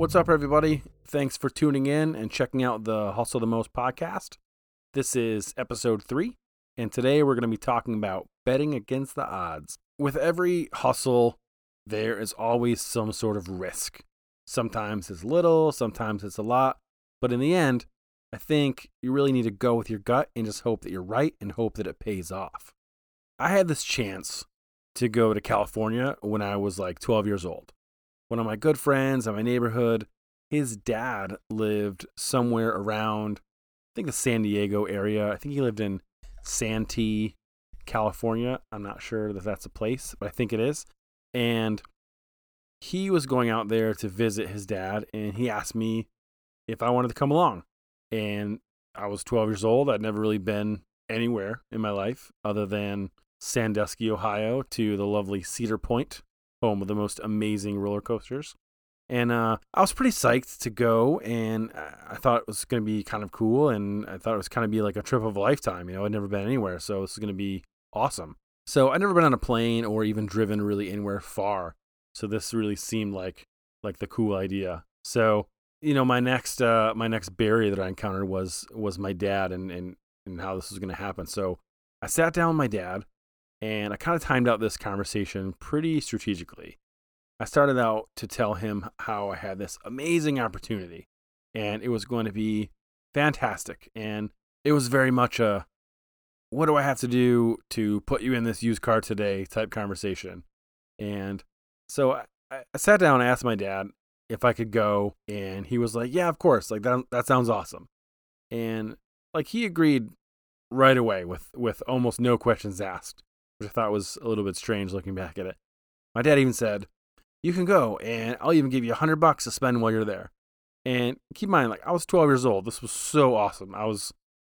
What's up, everybody? Thanks for tuning in and checking out the Hustle the Most podcast. This is episode three, and today we're going to be talking about betting against the odds. With every hustle, there is always some sort of risk. Sometimes it's little, sometimes it's a lot, but in the end, I think you really need to go with your gut and just hope that you're right and hope that it pays off. I had this chance to go to California when I was like 12 years old one of my good friends in my neighborhood, his dad lived somewhere around, I think the San Diego area. I think he lived in Santee, California. I'm not sure that that's a place, but I think it is. And he was going out there to visit his dad, and he asked me if I wanted to come along. And I was 12 years old. I'd never really been anywhere in my life other than Sandusky, Ohio, to the lovely Cedar Point, home of the most amazing roller coasters. And uh, I was pretty psyched to go, and I thought it was going to be kind of cool, and I thought it was kind of be like a trip of a lifetime. You know, I'd never been anywhere, so this is going to be awesome. So I'd never been on a plane or even driven really anywhere far, so this really seemed like like the cool idea. So you know, my next uh, my next barrier that I encountered was was my dad, and and and how this was going to happen. So I sat down with my dad, and I kind of timed out this conversation pretty strategically. I started out to tell him how I had this amazing opportunity and it was going to be fantastic. And it was very much a what do I have to do to put you in this used car today type conversation. And so I, I sat down and asked my dad if I could go, and he was like, "Yeah, of course. Like that that sounds awesome." And like he agreed right away with with almost no questions asked which I thought was a little bit strange looking back at it. My dad even said, "You can go, and I'll even give you a hundred bucks to spend while you're there." And keep in mind, like I was 12 years old. This was so awesome. I was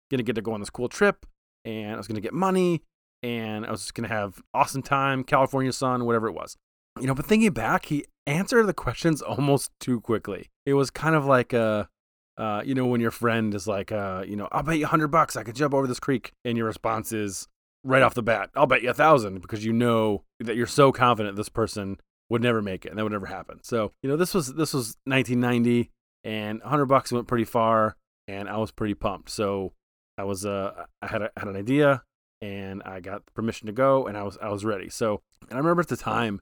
gonna get to go on this cool trip, and I was gonna get money, and I was just gonna have awesome time, California sun, whatever it was. You know, but thinking back, he answered the questions almost too quickly. It was kind of like a uh, you know, when your friend is like, uh, you know, I'll bet you a hundred bucks I could jump over this creek, and your response is, right off the bat. I'll bet you a thousand because you know that you're so confident this person would never make it and that would never happen. So, you know, this was this was 1990 and 100 bucks went pretty far and I was pretty pumped. So, I was uh I had a, had an idea and I got permission to go and I was I was ready. So, and I remember at the time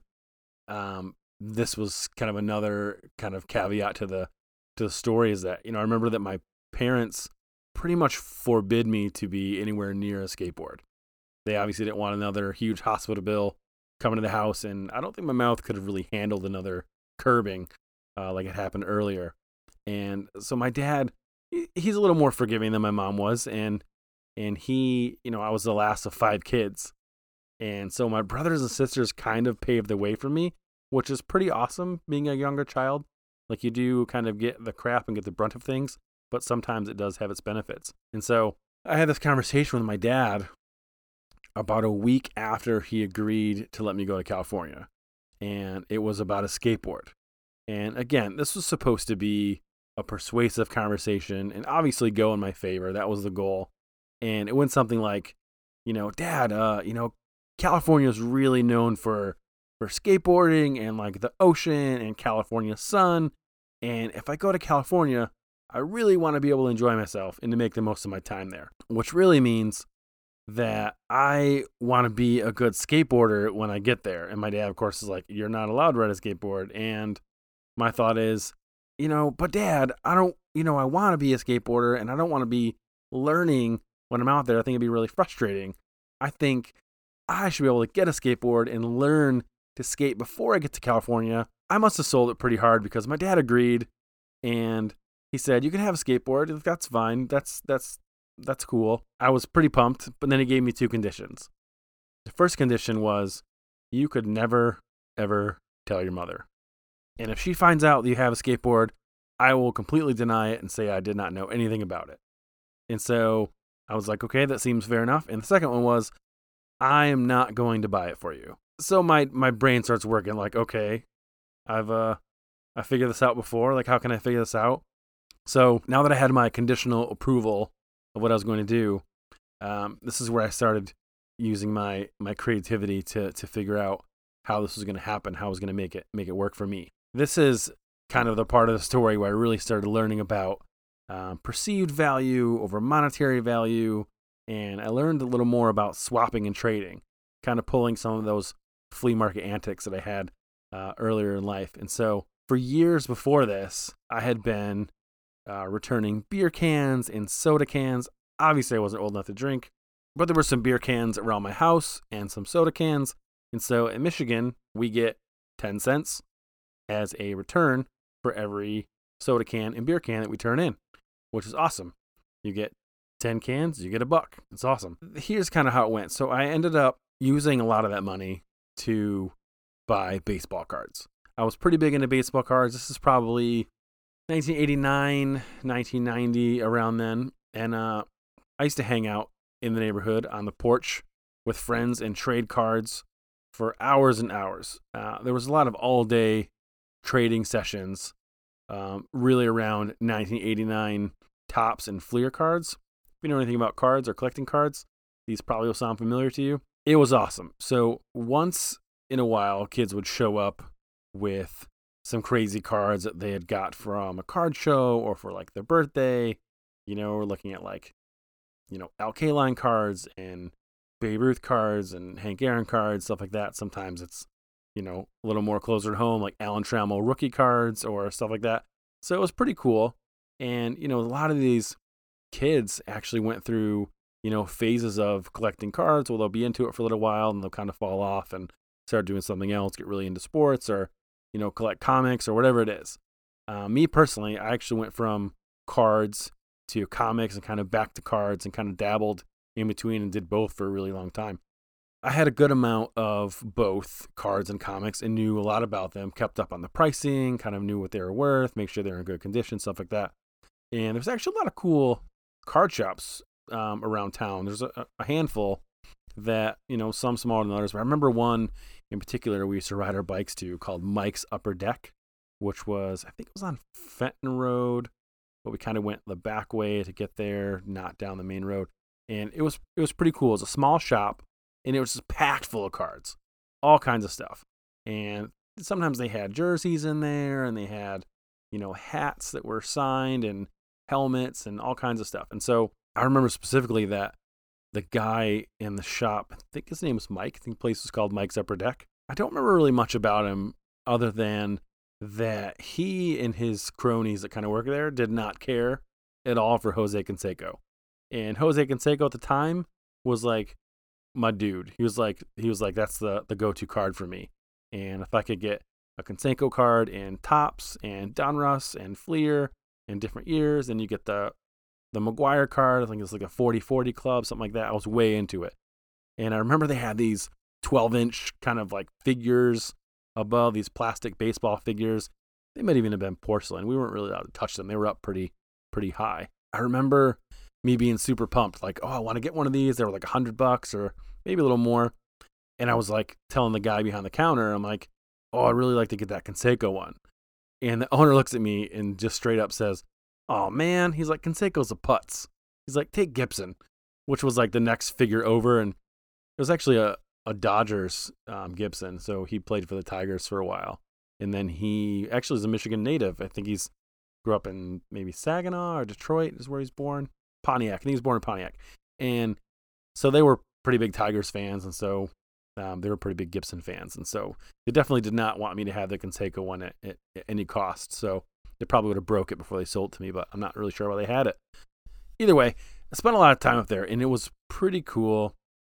um this was kind of another kind of caveat to the to the story is that, you know, I remember that my parents pretty much forbid me to be anywhere near a skateboard. They obviously didn't want another huge hospital bill coming to the house, and I don't think my mouth could have really handled another curbing uh, like it happened earlier. And so my dad, he's a little more forgiving than my mom was, and and he, you know, I was the last of five kids, and so my brothers and sisters kind of paved the way for me, which is pretty awesome being a younger child. Like you do kind of get the crap and get the brunt of things, but sometimes it does have its benefits. And so I had this conversation with my dad about a week after he agreed to let me go to California. And it was about a skateboard. And again, this was supposed to be a persuasive conversation and obviously go in my favor. That was the goal. And it went something like, you know, Dad, uh, you know, California is really known for for skateboarding and like the ocean and California sun. And if I go to California, I really want to be able to enjoy myself and to make the most of my time there. Which really means that I want to be a good skateboarder when I get there. And my dad, of course, is like, You're not allowed to ride a skateboard. And my thought is, you know, but dad, I don't, you know, I want to be a skateboarder and I don't want to be learning when I'm out there. I think it'd be really frustrating. I think I should be able to get a skateboard and learn to skate before I get to California. I must have sold it pretty hard because my dad agreed and he said, You can have a skateboard. That's fine. That's that's that's cool. I was pretty pumped, but then he gave me two conditions. The first condition was you could never, ever tell your mother. And if she finds out that you have a skateboard, I will completely deny it and say I did not know anything about it. And so I was like, okay, that seems fair enough. And the second one was, I am not going to buy it for you. So my my brain starts working like, okay, I've uh I figured this out before. Like, how can I figure this out? So now that I had my conditional approval of what I was going to do, um, this is where I started using my my creativity to to figure out how this was going to happen, how I was going to make it make it work for me. This is kind of the part of the story where I really started learning about um, perceived value over monetary value. And I learned a little more about swapping and trading, kind of pulling some of those flea market antics that I had uh, earlier in life. And so for years before this, I had been uh, returning beer cans and soda cans. Obviously, I wasn't old enough to drink, but there were some beer cans around my house and some soda cans. And so in Michigan, we get 10 cents as a return for every soda can and beer can that we turn in, which is awesome. You get 10 cans, you get a buck. It's awesome. Here's kind of how it went. So I ended up using a lot of that money to buy baseball cards. I was pretty big into baseball cards. This is probably 1989, 1990, around then. And uh, I used to hang out in the neighborhood on the porch with friends and trade cards for hours and hours. Uh, there was a lot of all day trading sessions, um, really around 1989 Topps and Fleer cards. If you know anything about cards or collecting cards, these probably will sound familiar to you. It was awesome. So once in a while, kids would show up with some crazy cards that they had got from a card show or for like their birthday. You know, we're looking at like, you know, Al Kaline cards and Babe Ruth cards and Hank Aaron cards, stuff like that. Sometimes it's, you know, a little more closer to home, like Alan Trammell rookie cards or stuff like that. So it was pretty cool. And, you know, a lot of these kids actually went through, you know, phases of collecting cards. Well, they'll be into it for a little while and they'll kind of fall off and start doing something else, get really into sports or, you know, collect comics or whatever it is. Uh, me personally, I actually went from cards to comics and kind of back to cards and kind of dabbled in between and did both for a really long time. I had a good amount of both cards and comics and knew a lot about them, kept up on the pricing, kind of knew what they were worth, make sure they're in good condition, stuff like that. And there's actually a lot of cool card shops um, around town. There's a, a handful that, you know, some smaller than others. But I remember one in particular we used to ride our bikes to called Mike's Upper Deck, which was, I think it was on Fenton Road, but we kind of went the back way to get there, not down the main road. And it was it was pretty cool. It was a small shop and it was just packed full of cards, all kinds of stuff. And sometimes they had jerseys in there and they had, you know, hats that were signed and helmets and all kinds of stuff. And so I remember specifically that the guy in the shop, I think his name was Mike. I think the place was called Mike's Upper Deck. I don't remember really much about him other than that he and his cronies that kind of work there did not care at all for Jose Canseco. And Jose Canseco at the time was like my dude. He was like he was like that's the the go-to card for me. And if I could get a Canseco card and Topps and Donruss and Fleer and different years, and you get the the McGwire card. I think it's like a 40-40 club, something like that. I was way into it. And I remember they had these 12 inch kind of like figures above these plastic baseball figures. They might even have been porcelain. We weren't really allowed to touch them. They were up pretty pretty high. I remember me being super pumped, like, oh, I want to get one of these. They were like a hundred bucks or maybe a little more. And I was like telling the guy behind the counter, I'm like, oh, I'd really like to get that Canseco one. And the owner looks at me and just straight up says, oh man, he's like, Canseco's a putz. He's like, take Gibson, which was like the next figure over. And it was actually a, a Dodgers um, Gibson. So he played for the Tigers for a while. And then he actually is a Michigan native. I think he's grew up in maybe Saginaw or Detroit is where he's born. Pontiac. I think he was born in Pontiac. And so they were pretty big Tigers fans. And so um, they were pretty big Gibson fans. And so they definitely did not want me to have the Canseco one at, at, at any cost. So they probably would have broke it before they sold it to me, but I'm not really sure why they had it. Either way, I spent a lot of time up there and it was pretty cool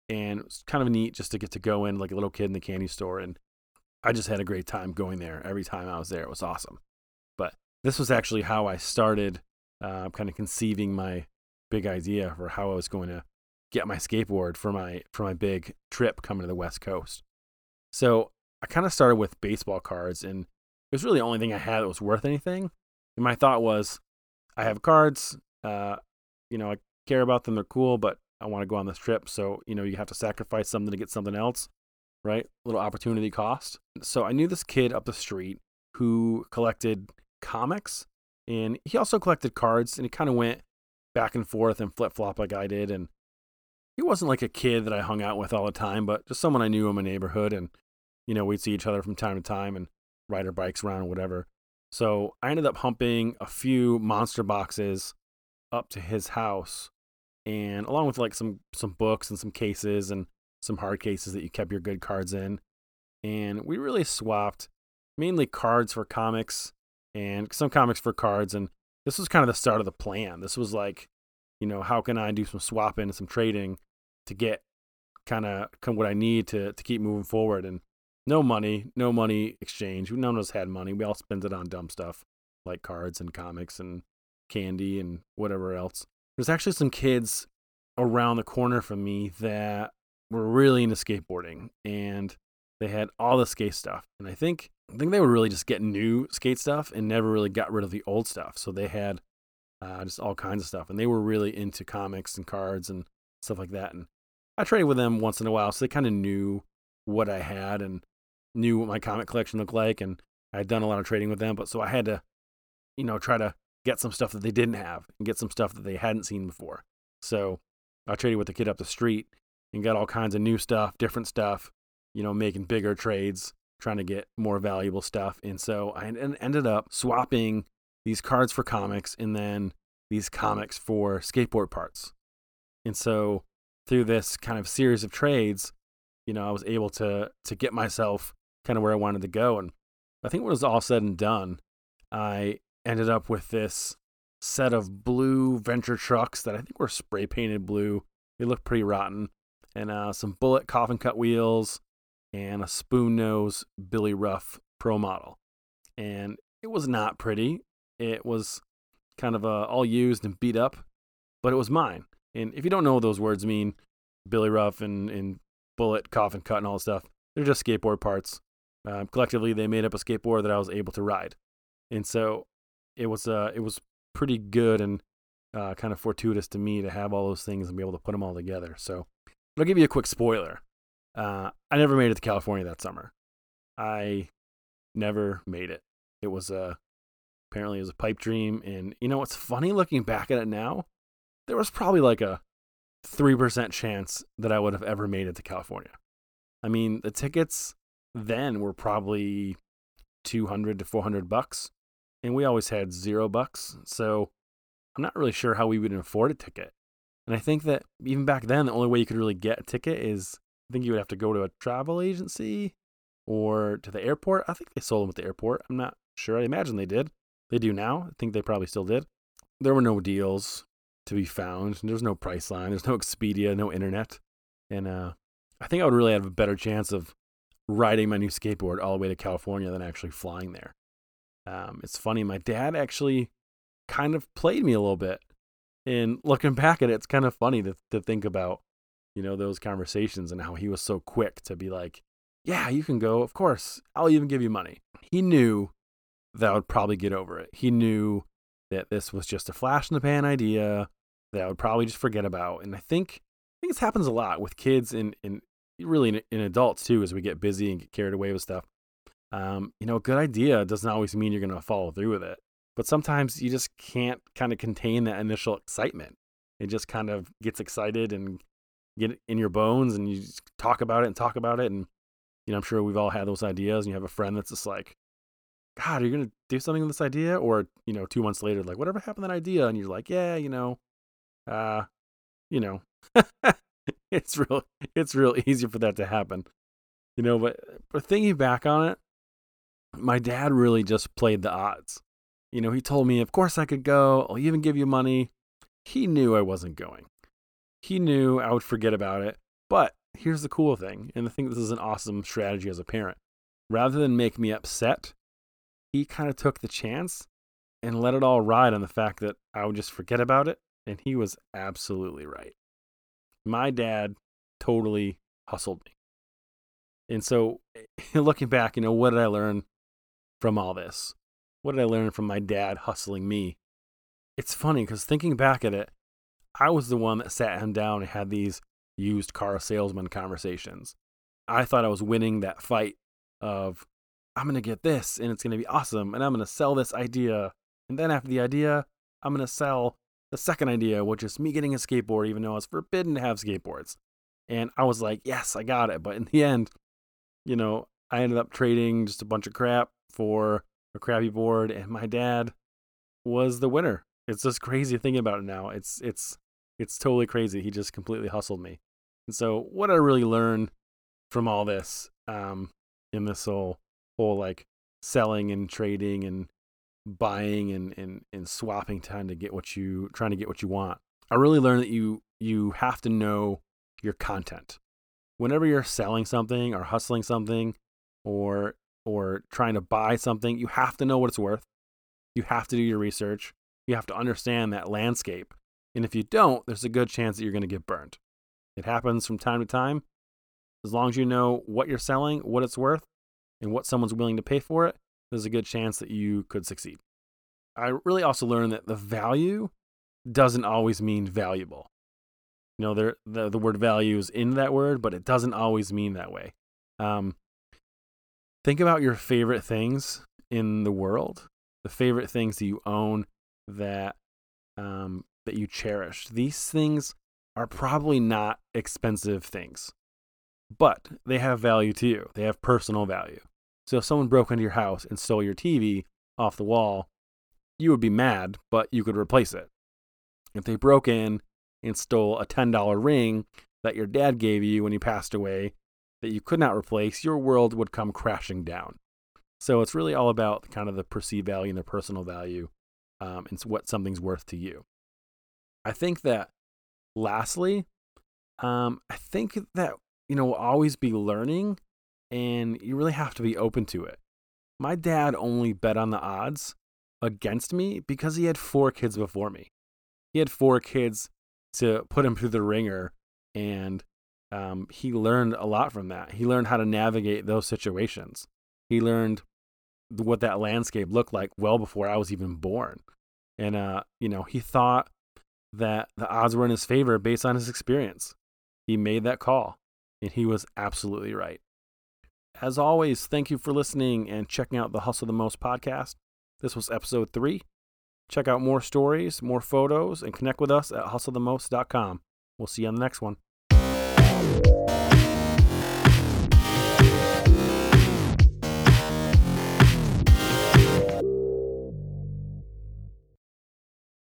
and it was kind of neat just to get to go in like a little kid in the candy store and I just had a great time going there every time I was there. It was awesome. But this was actually how I started uh, kind of conceiving my big idea for how I was going to get my skateboard for my for my big trip coming to the West Coast. So I kind of started with baseball cards and it was really the only thing I had that was worth anything. And my thought was I have cards, uh, you know, I care about them, they're cool, but I want to go on this trip. So, you know, you have to sacrifice something to get something else, right? Little opportunity cost. So I knew this kid up the street who collected comics and he also collected cards and he kind of went back and forth and flip flop like I did. And he wasn't like a kid that I hung out with all the time, but just someone I knew in my neighborhood. And, you know, we'd see each other from time to time and ride our bikes around or whatever. So I ended up humping a few monster boxes up to his house, and along with like some some books and some cases and some hard cases that you kept your good cards in. And we really swapped mainly cards for comics and some comics for cards. And this was kind of the start of the plan. This was like, you know, how can I do some swapping and some trading to get kind of what I need to to keep moving forward. And no money, no money exchange. None of us had money. We all spent it on dumb stuff like cards and comics and candy and whatever else. There's actually some kids around the corner from me that were really into skateboarding and they had all the skate stuff. And I think I think they were really just getting new skate stuff and never really got rid of the old stuff. So they had uh, just all kinds of stuff, and they were really into comics and cards and stuff like that. And I traded with them once in a while, so they kind of knew what I had and knew what my comic collection looked like. And I had done a lot of trading with them, but so I had to, you know, try to get some stuff that they didn't have and get some stuff that they hadn't seen before. So I traded with the kid up the street and got all kinds of new stuff, different stuff, you know, making bigger trades, trying to get more valuable stuff. And so I ended up swapping these cards for comics and then these comics for skateboard parts. And so through this kind of series of trades, you know, I was able to to get myself kind of where I wanted to go. And I think when it was all said and done, I ended up with this set of blue venture trucks that I think were spray painted blue. They looked pretty rotten. And uh, some bullet coffin cut wheels and a spoon nose Billy Ruff Pro model. And it was not pretty. It was kind of uh, all used and beat up, but it was mine. And if you don't know what those words mean, Billy Ruff and, and bullet, coffin cut, and all that stuff, they're just skateboard parts. Uh, collectively, they made up a skateboard that I was able to ride. And so it was uh, it was pretty good and uh, kind of fortuitous to me to have all those things and be able to put them all together. So I'll give you a quick spoiler. Uh, I never made it to California that summer. I never made it. It was a apparently it was a pipe dream. And you know what's funny looking back at it now? There was probably like a three percent chance that I would have ever made it to California. I mean, the tickets then we were probably two hundred to four hundred bucks, and we always had zero bucks. So I'm not really sure how we would afford a ticket. And I think that even back then, the only way you could really get a ticket is I think you would have to go to a travel agency or to the airport. I think they sold them at the airport. I'm not sure. I imagine they did. They do now. I think they probably still did. There were no deals to be found. There's no Priceline. There's no Expedia, no internet. And uh, I think I would really have a better chance of riding my new skateboard all the way to California than actually flying there. Um, it's funny. My dad actually kind of played me a little bit. And looking back at it, it's kind of funny to, to think about you know, those conversations and how he was so quick to be like, yeah, you can go. Of course, I'll even give you money. He knew that I would probably get over it. He knew that this was just a flash in the pan idea that I would probably just forget about. And I think, I think this happens a lot with kids and, and really in, in adults too, as we get busy and get carried away with stuff. Um, you know, a good idea doesn't always mean you're going to follow through with it. But sometimes you just can't kind of contain that initial excitement. It just kind of gets excited and get in your bones and you talk about it and talk about it and you know i'm sure we've all had those ideas and you have a friend that's just like god are you gonna do something with this idea or you know two months later like whatever happened to that idea and you're like yeah you know uh you know it's real it's real easy for that to happen you know but but thinking back on it my dad really just played the odds you know he told me of course i could go i'll even give you money he knew i wasn't going he knew I would forget about it. But here's the cool thing, and I think this is an awesome strategy as a parent. Rather than make me upset, he kind of took the chance and let it all ride on the fact that I would just forget about it. And he was absolutely right. My dad totally hustled me. And so, looking back, you know, what did I learn from all this? What did I learn from my dad hustling me? It's funny because thinking back at it, I was the one that sat him down and had these used car salesman conversations. I thought I was winning that fight of I'm going to get this and it's going to be awesome and I'm going to sell this idea. And then after the idea, I'm going to sell the second idea, which is me getting a skateboard, even though it's forbidden to have skateboards. And I was like, yes, I got it. But in the end, you know, I ended up trading just a bunch of crap for a crappy board, and my dad was the winner. It's just crazy thinking about it now. It's it's it's totally crazy. He just completely hustled me. And so what I really learned from all this, um, in this whole whole like selling and trading and buying and, and, and swapping time to get what you trying to get what you want. I really learned that you you have to know your content. Whenever you're selling something or hustling something or or trying to buy something, you have to know what it's worth. You have to do your research. You have to understand that landscape. And if you don't, there's a good chance that you're going to get burned. It happens from time to time. As long as you know what you're selling, what it's worth, and what someone's willing to pay for it, there's a good chance that you could succeed. I really also learned that the value doesn't always mean valuable. You know, there the, the word value is in that word, but it doesn't always mean that way. Um, think about your favorite things in the world, the favorite things that you own that um, that you cherish. These things are probably not expensive things, but they have value to you. They have personal value. So if someone broke into your house and stole your TV off the wall, you would be mad, but you could replace it. If they broke in and stole a $10 ring that your dad gave you when he passed away that you could not replace, your world would come crashing down. So it's really all about kind of the perceived value and the personal value um, and what something's worth to you. I think that lastly, um, I think that, you know, we'll always be learning and you really have to be open to it. My dad only bet on the odds against me because he had four kids before me. He had four kids to put him through the ringer, and um, he learned a lot from that. He learned how to navigate those situations. He learned what that landscape looked like well before I was even born. And, uh, you know, he thought that the odds were in his favor based on his experience. He made that call, and he was absolutely right. As always, thank you for listening and checking out the Hustle the Most podcast. This was episode three. Check out more stories, more photos, and connect with us at hustlethemost.com. We'll see you on the next one.